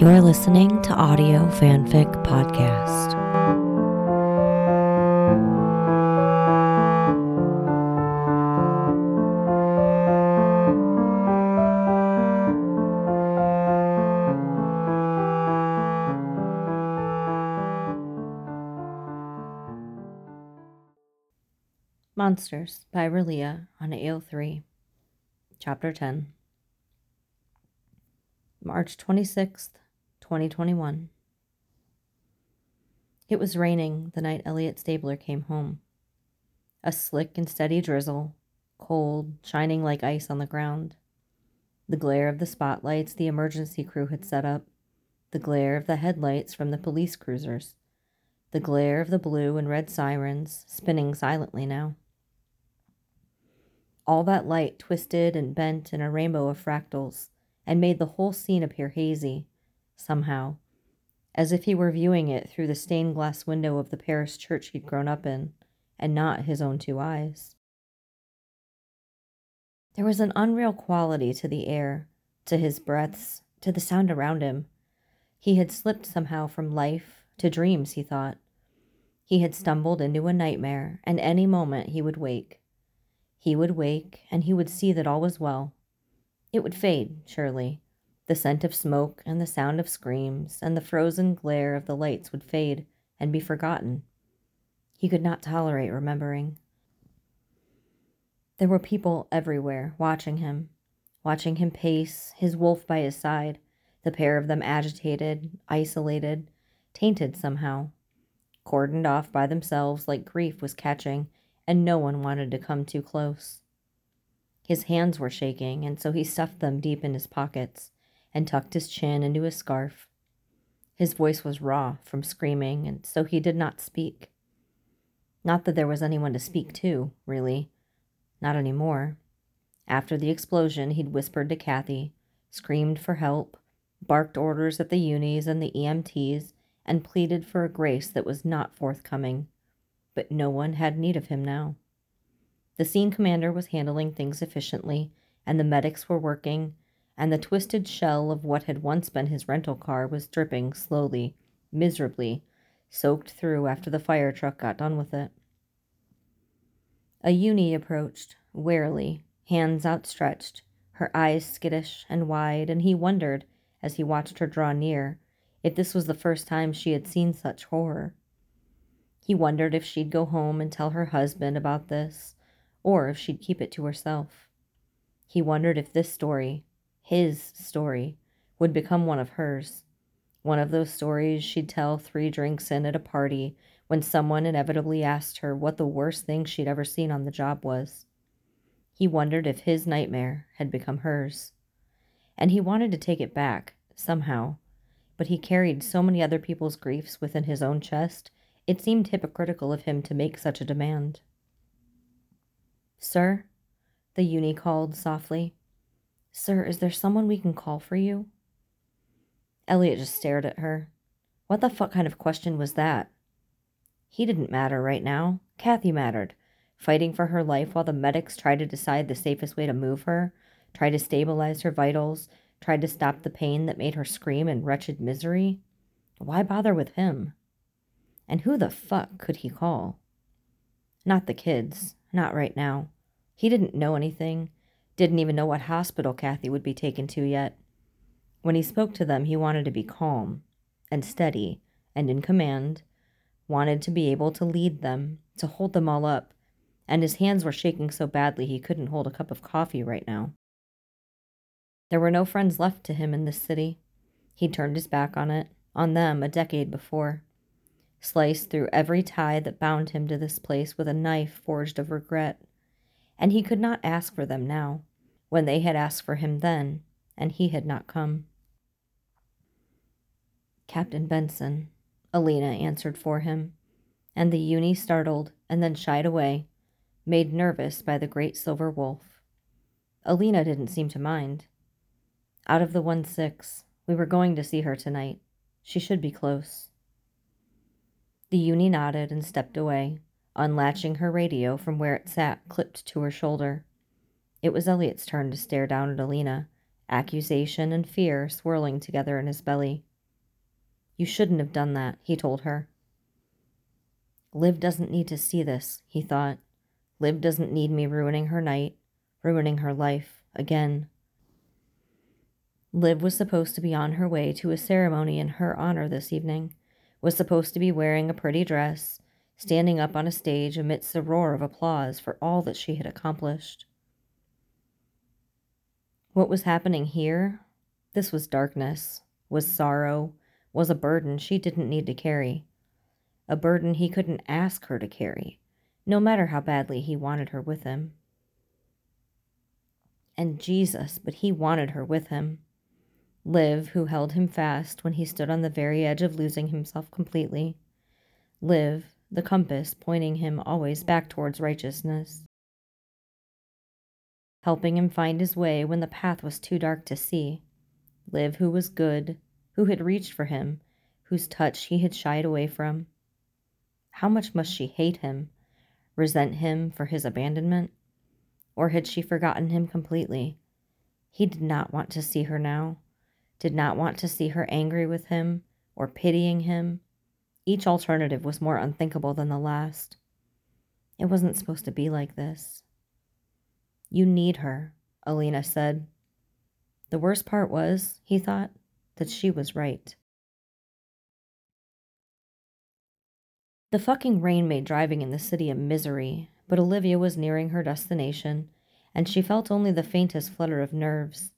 You're listening to Audio Fanfic Podcast. Monsters by Relia on AO3, Chapter 10. March 26th, 2021. It was raining the night Elliot Stabler came home. A slick and steady drizzle, cold, shining like ice on the ground. The glare of the spotlights the emergency crew had set up, the glare of the headlights from the police cruisers, the glare of the blue and red sirens spinning silently now. All that light twisted and bent in a rainbow of fractals and made the whole scene appear hazy, somehow, as if he were viewing it through the stained glass window of the Paris church he'd grown up in, and not his own two eyes. There was an unreal quality to the air, to his breaths, to the sound around him. He had slipped somehow from life to dreams, he thought. He had stumbled into a nightmare, and any moment he would wake. He would wake, and he would see that all was well, it would fade, surely. The scent of smoke and the sound of screams and the frozen glare of the lights would fade and be forgotten. He could not tolerate remembering. There were people everywhere watching him, watching him pace, his wolf by his side, the pair of them agitated, isolated, tainted somehow, cordoned off by themselves like grief was catching, and no one wanted to come too close. His hands were shaking, and so he stuffed them deep in his pockets and tucked his chin into his scarf. His voice was raw from screaming, and so he did not speak. Not that there was anyone to speak to, really. Not any more. After the explosion, he'd whispered to Kathy, screamed for help, barked orders at the unis and the EMTs, and pleaded for a grace that was not forthcoming. But no one had need of him now. The scene commander was handling things efficiently, and the medics were working, and the twisted shell of what had once been his rental car was dripping slowly, miserably, soaked through after the fire truck got done with it. A uni approached, warily, hands outstretched, her eyes skittish and wide, and he wondered, as he watched her draw near, if this was the first time she had seen such horror. He wondered if she'd go home and tell her husband about this, or if she'd keep it to herself. He wondered if this story, his story, would become one of hers. One of those stories she'd tell three drinks in at a party when someone inevitably asked her what the worst thing she'd ever seen on the job was. He wondered if his nightmare had become hers. And he wanted to take it back, somehow, but he carried so many other people's griefs within his own chest, it seemed hypocritical of him to make such a demand. Sir? The uni called softly. Sir, is there someone we can call for you? Elliot just stared at her. What the fuck kind of question was that? He didn't matter right now. Kathy mattered, fighting for her life while the medics tried to decide the safest way to move her, tried to stabilize her vitals, tried to stop the pain that made her scream in wretched misery. Why bother with him? And who the fuck could he call? Not the kids. Not right now. He didn't know anything, didn't even know what hospital Kathy would be taken to yet. When he spoke to them, he wanted to be calm and steady and in command, wanted to be able to lead them, to hold them all up, and his hands were shaking so badly he couldn't hold a cup of coffee right now. There were no friends left to him in this city. He'd turned his back on it, on them, a decade before sliced through every tie that bound him to this place with a knife forged of regret. And he could not ask for them now, when they had asked for him then, and he had not come. Captain Benson, Alina answered for him, and the uni startled and then shied away, made nervous by the great silver wolf. Alina didn't seem to mind. Out of the 1 6, we were going to see her tonight. She should be close. The uni nodded and stepped away, unlatching her radio from where it sat clipped to her shoulder. It was Elliot's turn to stare down at Alina, accusation and fear swirling together in his belly. You shouldn't have done that, he told her. Liv doesn't need to see this, he thought. Liv doesn't need me ruining her night, ruining her life, again. Liv was supposed to be on her way to a ceremony in her honor this evening, was supposed to be wearing a pretty dress, standing up on a stage amidst a roar of applause for all that she had accomplished. What was happening here? This was darkness, was sorrow, was a burden she didn't need to carry. A burden he couldn't ask her to carry, no matter how badly he wanted her with him. And Jesus, but he wanted her with him. Liv, who held him fast when he stood on the very edge of losing himself completely. Liv, the compass pointing him always back towards righteousness. Helping him find his way when the path was too dark to see. Liv, who was good, who had reached for him, whose touch he had shied away from. How much must she hate him, resent him for his abandonment? Or had she forgotten him completely? He did not want to see her now, did not want to see her angry with him or pitying him. Each alternative was more unthinkable than the last. It wasn't supposed to be like this. You need her, Alina said. The worst part was, he thought, that she was right. The fucking rain made driving in the city a misery, but Olivia was nearing her destination, and she felt only the faintest flutter of nerves.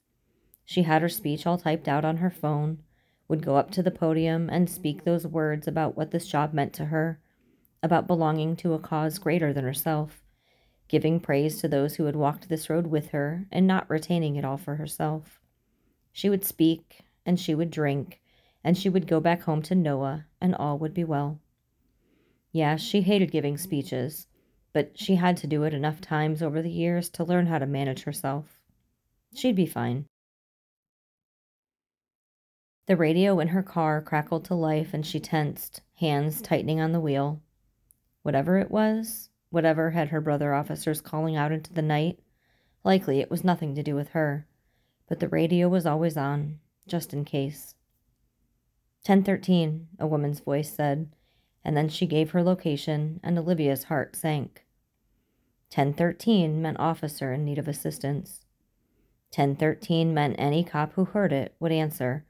She had her speech all typed out on her phone, would go up to the podium and speak those words about what this job meant to her, about belonging to a cause greater than herself, giving praise to those who had walked this road with her and not retaining it all for herself. She would speak and she would drink, and she would go back home to Noah, and all would be well. Yeah, she hated giving speeches, but she had to do it enough times over the years to learn how to manage herself. She'd be fine. The radio in her car crackled to life and she tensed, hands tightening on the wheel. Whatever it was, whatever had her brother officers calling out into the night, likely it was nothing to do with her. But the radio was always on, just in case. 1013, a woman's voice said, and then she gave her location, and Olivia's heart sank. 1013 meant officer in need of assistance. 1013 meant any cop who heard it would answer,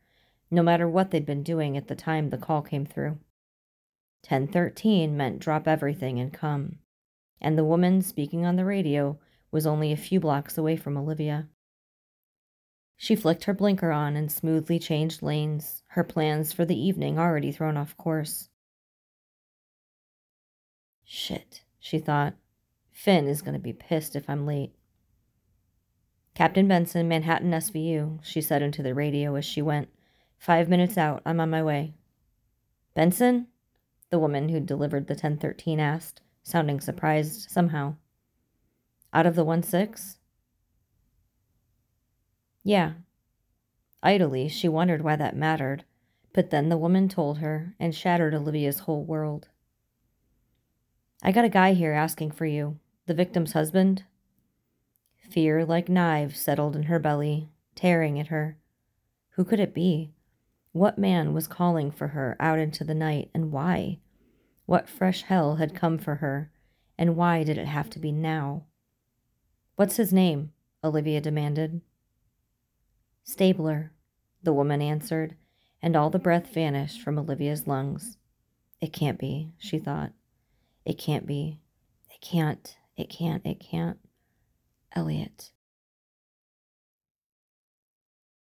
no matter what they'd been doing at the time the call came through. 1013 meant drop everything and come. And the woman speaking on the radio was only a few blocks away from Olivia. She flicked her blinker on and smoothly changed lanes, her plans for the evening already thrown off course. Shit, she thought. Finn is going to be pissed if I'm late. Captain Benson, Manhattan SVU, she said into the radio as she went. Five minutes out. I'm on my way. Benson? The woman who delivered the 1013 asked, sounding surprised somehow. Out of the 1 6? Yeah. Idly, she wondered why that mattered, but then the woman told her and shattered Olivia's whole world. I got a guy here asking for you, the victim's husband. Fear, like knives, settled in her belly, tearing at her. Who could it be? What man was calling for her out into the night, and why? What fresh hell had come for her, and why did it have to be now? What's his name? Olivia demanded. Stabler, the woman answered, and all the breath vanished from Olivia's lungs. It can't be, she thought. It can't be. It can't. It can't. It can't. Elliot.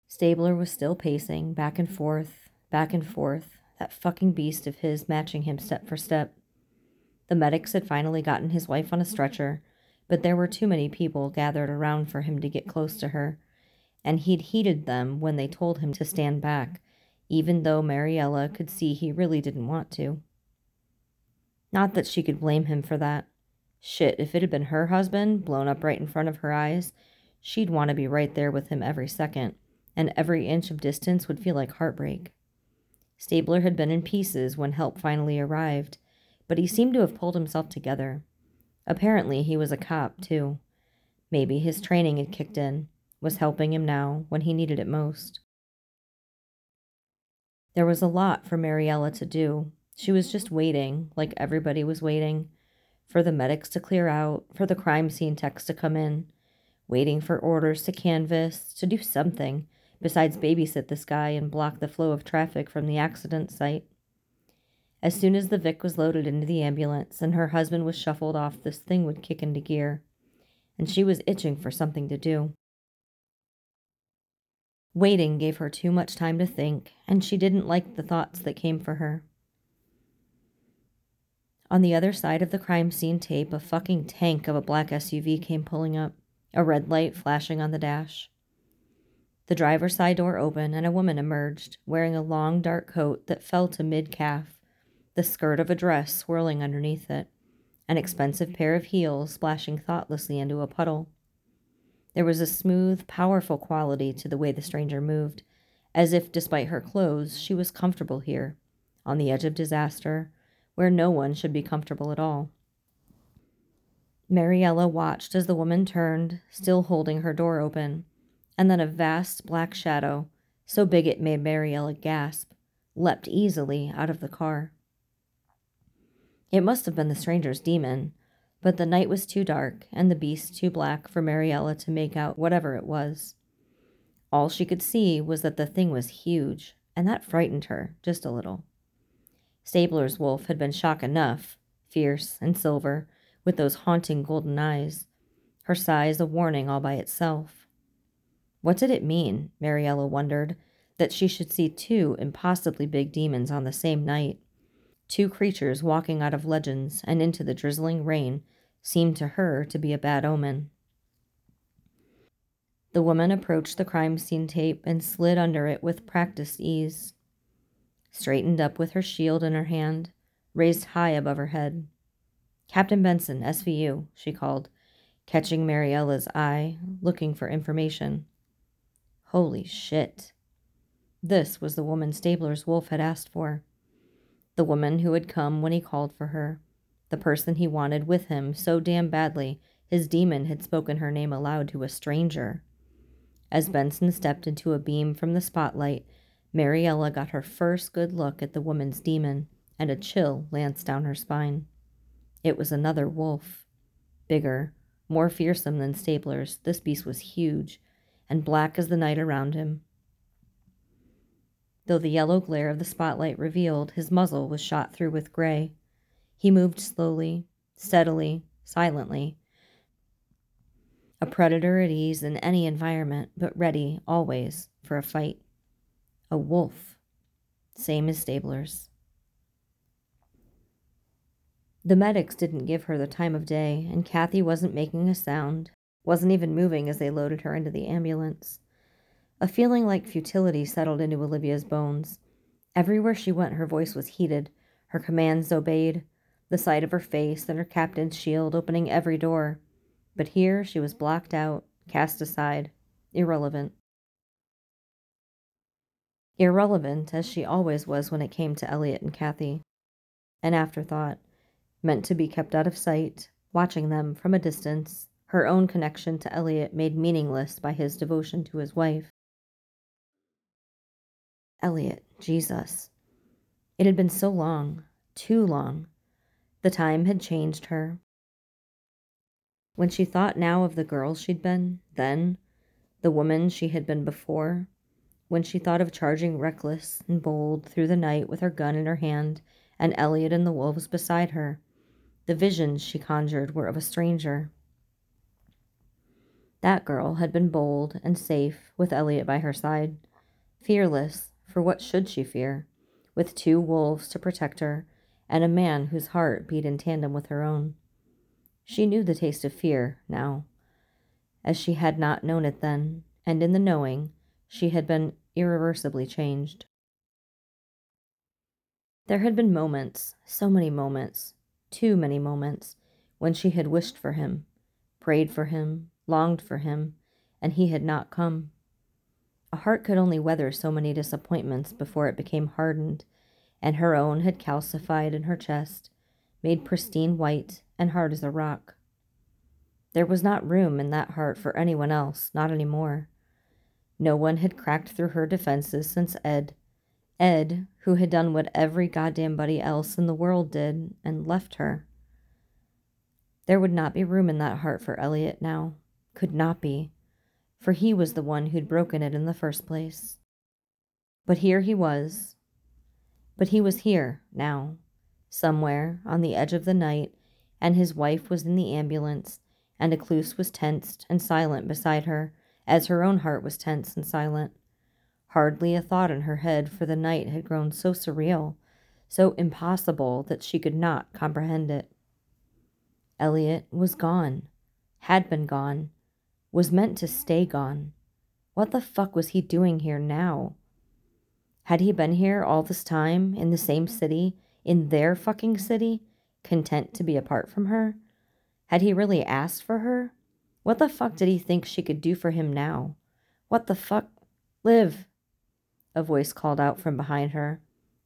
Stabler was still pacing, back and forth, back and forth, that fucking beast of his matching him step for step. The medics had finally gotten his wife on a stretcher, but there were too many people gathered around for him to get close to her, and he'd heeded them when they told him to stand back, even though Mariella could see he really didn't want to. Not that she could blame him for that. Shit, if it had been her husband, blown up right in front of her eyes, she'd want to be right there with him every second, and every inch of distance would feel like heartbreak. Stabler had been in pieces when help finally arrived, but he seemed to have pulled himself together. Apparently, he was a cop, too. Maybe his training had kicked in, was helping him now when he needed it most. There was a lot for Mariella to do. She was just waiting, like everybody was waiting, for the medics to clear out, for the crime scene techs to come in, waiting for orders to canvass, to do something besides babysit this guy and block the flow of traffic from the accident site. As soon as the Vic was loaded into the ambulance and her husband was shuffled off, this thing would kick into gear, and she was itching for something to do. Waiting gave her too much time to think, and she didn't like the thoughts that came for her. On the other side of the crime scene tape, a fucking tank of a black SUV came pulling up, a red light flashing on the dash. The driver's side door opened, and a woman emerged, wearing a long dark coat that fell to mid calf, the skirt of a dress swirling underneath it, an expensive pair of heels splashing thoughtlessly into a puddle. There was a smooth, powerful quality to the way the stranger moved, as if, despite her clothes, she was comfortable here, on the edge of disaster, where no one should be comfortable at all. Mariella watched as the woman turned, still holding her door open, and then a vast black shadow, so big it made Mariella gasp, leapt easily out of the car. It must have been the stranger's demon, but the night was too dark and the beast too black for Mariella to make out whatever it was. All she could see was that the thing was huge, and that frightened her just a little. Stabler's wolf had been shock enough, fierce and silver, with those haunting golden eyes, her size a warning all by itself. What did it mean, Mariella wondered, that she should see two impossibly big demons on the same night? Two creatures walking out of legends and into the drizzling rain seemed to her to be a bad omen. The woman approached the crime scene tape and slid under it with practiced ease. Straightened up with her shield in her hand, raised high above her head. Captain Benson, SVU, she called, catching Mariella's eye, looking for information. Holy shit. This was the woman Stabler's wolf had asked for the woman who had come when he called for her, the person he wanted with him so damn badly his demon had spoken her name aloud to a stranger. As Benson stepped into a beam from the spotlight, Mariella got her first good look at the woman's demon, and a chill lanced down her spine. It was another wolf. Bigger, more fearsome than Stabler's, this beast was huge, and black as the night around him, though the yellow glare of the spotlight revealed his muzzle was shot through with gray. He moved slowly, steadily, silently. A predator at ease in any environment, but ready, always, for a fight. A wolf. Same as Stabler's. The medics didn't give her the time of day, and Kathy wasn't making a sound, wasn't even moving as they loaded her into the ambulance. A feeling like futility settled into Olivia's bones. Everywhere she went, her voice was heated, her commands obeyed, the sight of her face and her captain's shield opening every door. But here she was blocked out, cast aside, irrelevant. Irrelevant, as she always was when it came to Elliot and Kathy. An afterthought, meant to be kept out of sight, watching them from a distance, her own connection to Elliot made meaningless by his devotion to his wife. Elliot, Jesus. It had been so long, too long. The time had changed her. When she thought now of the girl she'd been then, the woman she had been before, when she thought of charging reckless and bold through the night with her gun in her hand and Elliot and the wolves beside her, the visions she conjured were of a stranger. That girl had been bold and safe with Elliot by her side, fearless for what should she fear, with two wolves to protect her and a man whose heart beat in tandem with her own? She knew the taste of fear now, as she had not known it then, and in the knowing, she had been irreversibly changed. There had been moments, so many moments, too many moments, when she had wished for him, prayed for him, longed for him, and he had not come. A heart could only weather so many disappointments before it became hardened, and her own had calcified in her chest, made pristine white and hard as a rock. There was not room in that heart for anyone else, not any more. No one had cracked through her defenses since Ed, Ed, who had done what every goddamn buddy else in the world did and left her. There would not be room in that heart for Elliot now. Could not be, for he was the one who'd broken it in the first place. But here he was. But he was here now, somewhere on the edge of the night, and his wife was in the ambulance, and Ecluse was tensed and silent beside her, as her own heart was tense and silent. Hardly a thought in her head, for the night had grown so surreal, so impossible that she could not comprehend it. Elliot was gone, had been gone, was meant to stay gone. What the fuck was he doing here now? Had he been here all this time, in the same city, in their fucking city, content to be apart from her? Had he really asked for her? What the fuck did he think she could do for him now? What the fuck? Liv! A voice called out from behind her,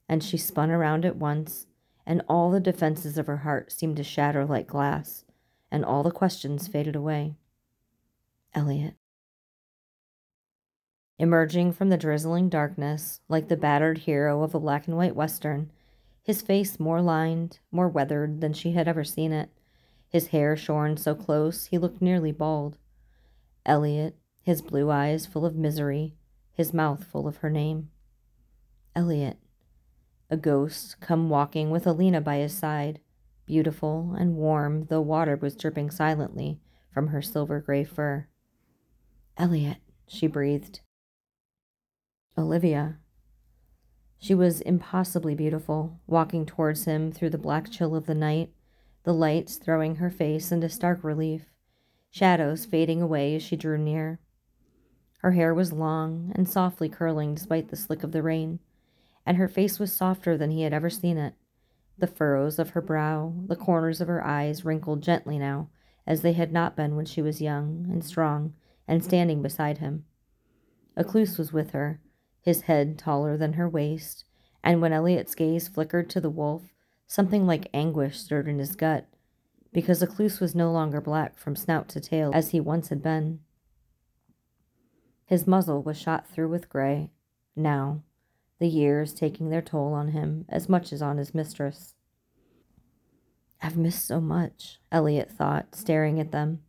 and she spun around at once, and all the defenses of her heart seemed to shatter like glass, and all the questions faded away. Elliot. Emerging from the drizzling darkness, like the battered hero of a black and white western, his face more lined, more weathered than she had ever seen it, his hair shorn so close he looked nearly bald. Elliot, his blue eyes full of misery, his mouth full of her name. Elliot, a ghost come walking with Alina by his side, beautiful and warm, though water was dripping silently from her silver gray fur. Elliot, she breathed. Olivia. She was impossibly beautiful, walking towards him through the black chill of the night, the lights throwing her face into stark relief, shadows fading away as she drew near. Her hair was long and softly curling despite the slick of the rain, and her face was softer than he had ever seen it. The furrows of her brow, the corners of her eyes wrinkled gently now, as they had not been when she was young and strong and standing beside him. Ecluse was with her, his head taller than her waist, and when Elliot's gaze flickered to the wolf, Something like anguish stirred in his gut, because Ecluse was no longer black from snout to tail as he once had been. His muzzle was shot through with gray, now, the years taking their toll on him as much as on his mistress. I've missed so much, Elliot thought, staring at them.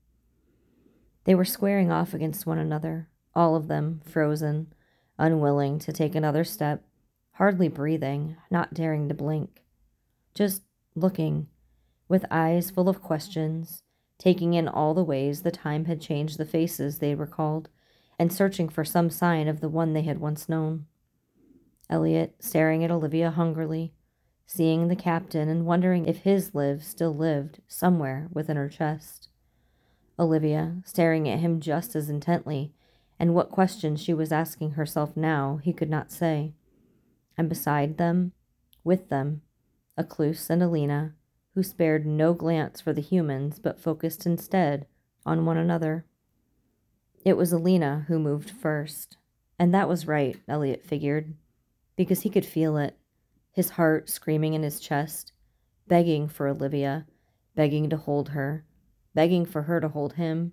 They were squaring off against one another, all of them frozen, unwilling to take another step, hardly breathing, not daring to blink just looking, with eyes full of questions, taking in all the ways the time had changed the faces they recalled, and searching for some sign of the one they had once known. Elliot staring at Olivia hungrily, seeing the captain and wondering if his Liv still lived somewhere within her chest. Olivia staring at him just as intently, and what questions she was asking herself now he could not say. And beside them, with them, Ecluse and Alina, who spared no glance for the humans but focused instead on one another. It was Alina who moved first, and that was right, Elliot figured, because he could feel it, his heart screaming in his chest, begging for Olivia, begging to hold her, begging for her to hold him,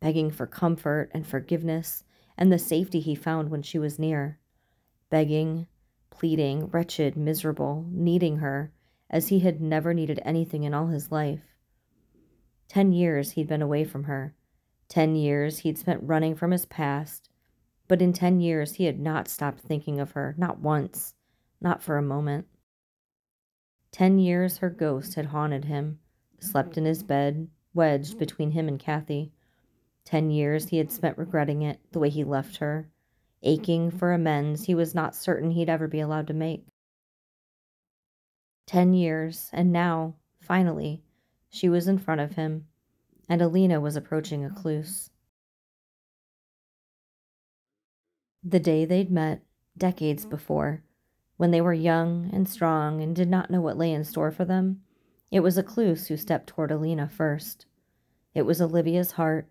begging for comfort and forgiveness and the safety he found when she was near, begging, pleading, wretched, miserable, needing her as he had never needed anything in all his life. Ten years he'd been away from her. Ten years he'd spent running from his past. But in ten years he had not stopped thinking of her, not once, not for a moment. Ten years her ghost had haunted him, slept in his bed, wedged oh. between him and Kathy. Ten years he had spent regretting it, the way he left her, aching for amends he was not certain he'd ever be allowed to make. Ten years, and now, finally, she was in front of him, and Alina was approaching a Ecluse. The day they'd met, decades mm. before, when they were young and strong and did not know what lay in store for them, it was Ecluse who stepped toward Alina first. It was Olivia's heart,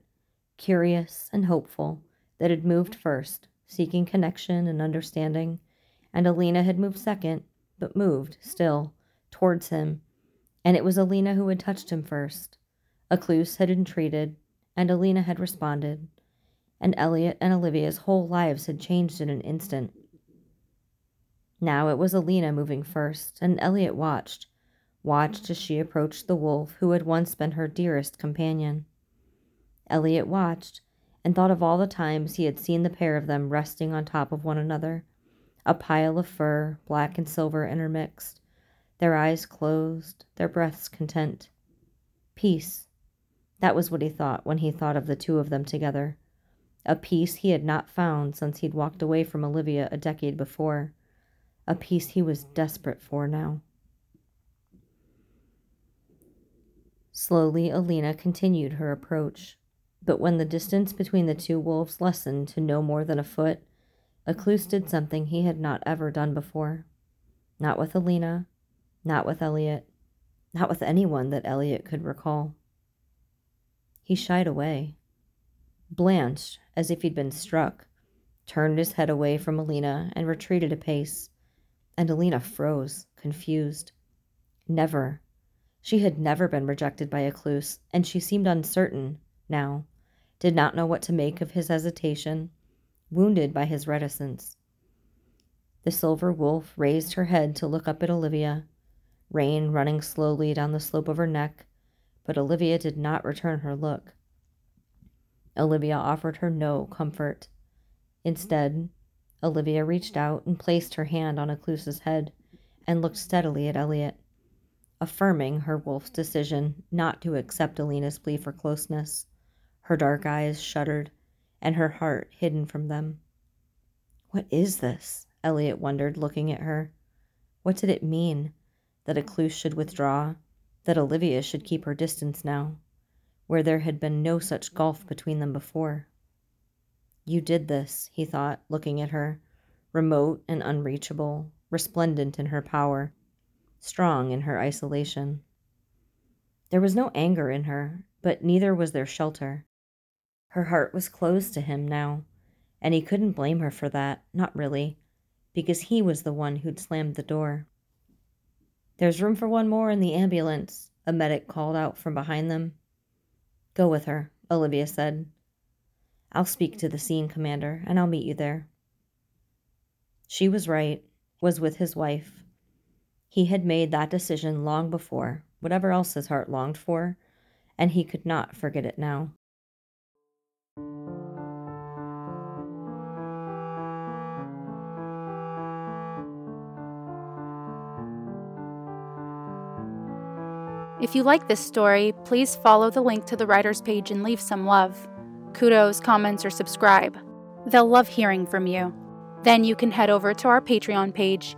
curious and hopeful, that had moved first, seeking connection and understanding, and Alina had moved second, but moved still, towards him, and it was Alina who had touched him first. Ecluse had entreated, and Alina had responded, and Elliot and Olivia's whole lives had changed in an instant. Now it was Alina moving first, and Elliot watched, watched as she approached the wolf who had once been her dearest companion. Elliot watched and thought of all the times he had seen the pair of them resting on top of one another, a pile of fur, black and silver intermixed, their eyes closed, their breaths content. Peace. That was what he thought when he thought of the two of them together. A peace he had not found since he'd walked away from Olivia a decade before a peace he was desperate for now. Slowly, Alina continued her approach, but when the distance between the two wolves lessened to no more than a foot, Ecluse did something he had not ever done before. Not with Alina, not with Elliot, not with anyone that Elliot could recall. He shied away, blanched as if he'd been struck, turned his head away from Alina and retreated a pace, and Alina froze, confused. Never. She had never been rejected by Ecluse, and she seemed uncertain now, did not know what to make of his hesitation, wounded by his reticence. The silver wolf raised her head to look up at Olivia, rain running slowly down the slope of her neck, but Olivia did not return her look. Olivia offered her no comfort. Instead, Olivia reached out and placed her hand on Ecluse's head and looked steadily at Elliot, affirming her wolf's decision not to accept Alina's plea for closeness. Her dark eyes shuddered, and her heart hidden from them. What is this? Elliot wondered, looking at her. What did it mean? That Ecluse should withdraw? That Olivia should keep her distance now, where there had been no such gulf between them before? You did this, he thought, looking at her, remote and unreachable, resplendent in her power, strong in her isolation. There was no anger in her, but neither was there shelter. Her heart was closed to him now, and he couldn't blame her for that, not really, because he was the one who'd slammed the door. There's room for one more in the ambulance, a medic called out from behind them. Go with her, Olivia said, I'll speak to the scene commander, and I'll meet you there. She was right, was with his wife. He had made that decision long before, whatever else his heart longed for, and he could not forget it now. If you like this story, please follow the link to the writer's page and leave some love kudos, comments, or subscribe. They'll love hearing from you. Then you can head over to our Patreon page